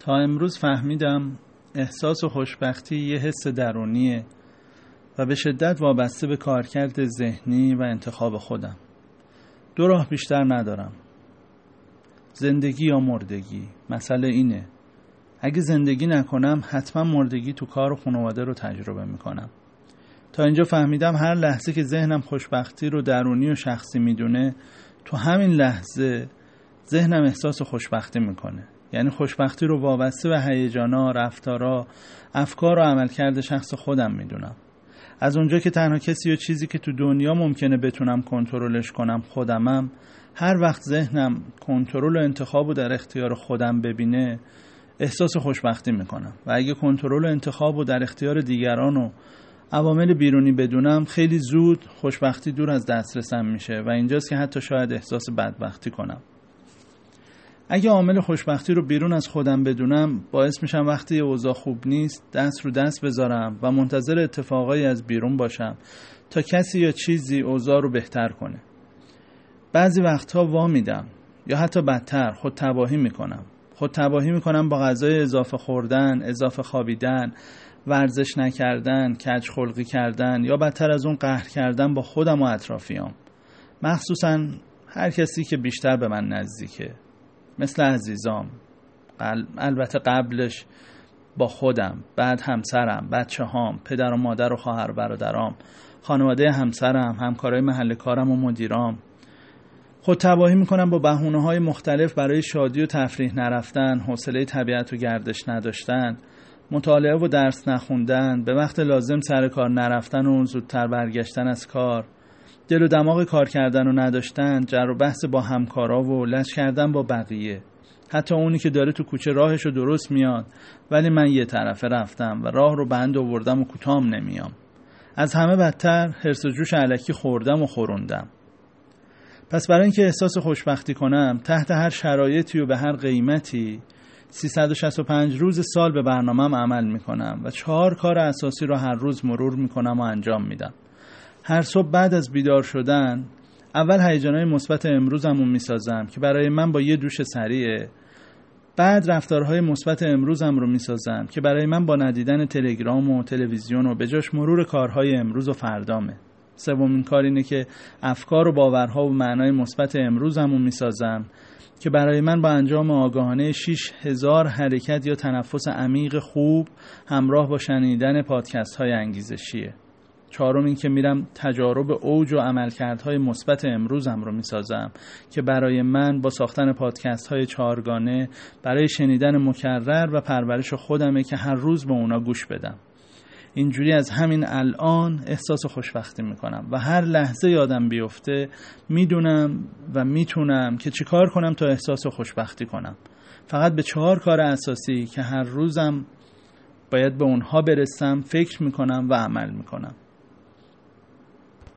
تا امروز فهمیدم احساس و خوشبختی یه حس درونیه و به شدت وابسته به کارکرد ذهنی و انتخاب خودم. دو راه بیشتر ندارم. زندگی یا مردگی. مسئله اینه. اگه زندگی نکنم حتما مردگی تو کار و خانواده رو تجربه می‌کنم. تا اینجا فهمیدم هر لحظه که ذهنم خوشبختی رو درونی و شخصی می‌دونه تو همین لحظه ذهنم احساس خوشبختی می‌کنه. یعنی خوشبختی رو وابسته به هیجانا، رفتارا، افکار و عملکرد شخص خودم می‌دونم. از اونجا که تنها کسی و چیزی که تو دنیا ممکنه بتونم کنترلش کنم خودمم هر وقت ذهنم کنترل و انتخاب و در اختیار خودم ببینه احساس خوشبختی می‌کنم. و اگه کنترل و انتخاب و در اختیار دیگران و عوامل بیرونی بدونم خیلی زود خوشبختی دور از دسترسم میشه و اینجاست که حتی شاید احساس بدبختی کنم. اگه عامل خوشبختی رو بیرون از خودم بدونم باعث میشم وقتی اوضاع خوب نیست دست رو دست بذارم و منتظر اتفاقایی از بیرون باشم تا کسی یا چیزی اوضاع رو بهتر کنه. بعضی وقتها وا میدم یا حتی بدتر خود تباهی می‌کنم. خود تباهی می‌کنم با غذای اضافه خوردن اضافه خوابیدن ورزش نکردن کج خلقی کردن یا بدتر از اون قهر کردن با خودم و اطرافیام. مخصوصا هر کسی که بیشتر به من نزدیکه. مثل عزیزام. البته قبلش با خودم بعد همسرم بچه هام پدر و مادر و خواهر برادرام خانواده همسرم همکارای محل کارم و مدیرام. خود تباهی می‌کنم با بهونه های مختلف برای شادی و تفریح نرفتن حوصله طبیعت و گردش نداشتن مطالعه و درس نخوندن به وقت لازم سر کار نرفتن و زودتر برگشتن از کار. دل و دماغ کار کردن و نداشتن جر و بحث با همکارا و لش کردن با بقیه. حتی اونی که داره تو کوچه راهش رو درست میاد ولی من یه طرفه رفتم و راه رو بند آوردم و کوتام نمیام. از همه بدتر حرس و جوش علکی خوردم و خوروندم پس برای اینکه احساس خوشبختی کنم تحت هر شرایطی و به هر قیمتی 365 روز سال به برنامهم عمل می‌کنم و چهار کار اساسی رو هر روز مرور می‌کنم و انجام میدم. هر صبح بعد از بیدار شدن اول هیجانهای مثبت امروزمو می‌سازم که برای من با یه دوش سریعه. بعد رفتارهای مثبت امروزم رو می‌سازم که برای من با ندیدن تلگرام و تلویزیون و به جاش مرور کارهای امروز و فردامه. سومین کار اینه که افکار و باورها و معنای مثبت امروزمو می‌سازم که برای من با انجام آگاهانه 6 هزار حرکت یا تنفس عمیق خوب همراه با شنیدن پادکست های انگیزشیه. چهارم این که میرم تجارب اوج و عملکردهای مثبت امروزم رو می‌سازم که برای من با ساختن پادکست های چهارگانه برای شنیدن مکرر و پرورش خودمه که هر روز به اونا گوش بدم. اینجوری از همین الان احساس خوشبختی می‌کنم و هر لحظه یادم بیفته می‌دونم و می‌تونم که چیکار کنم تا احساس خوشبختی کنم. فقط به چهار کار اساسی که هر روزم باید به اونها برسم فکر می‌کنم و عمل می‌کنم.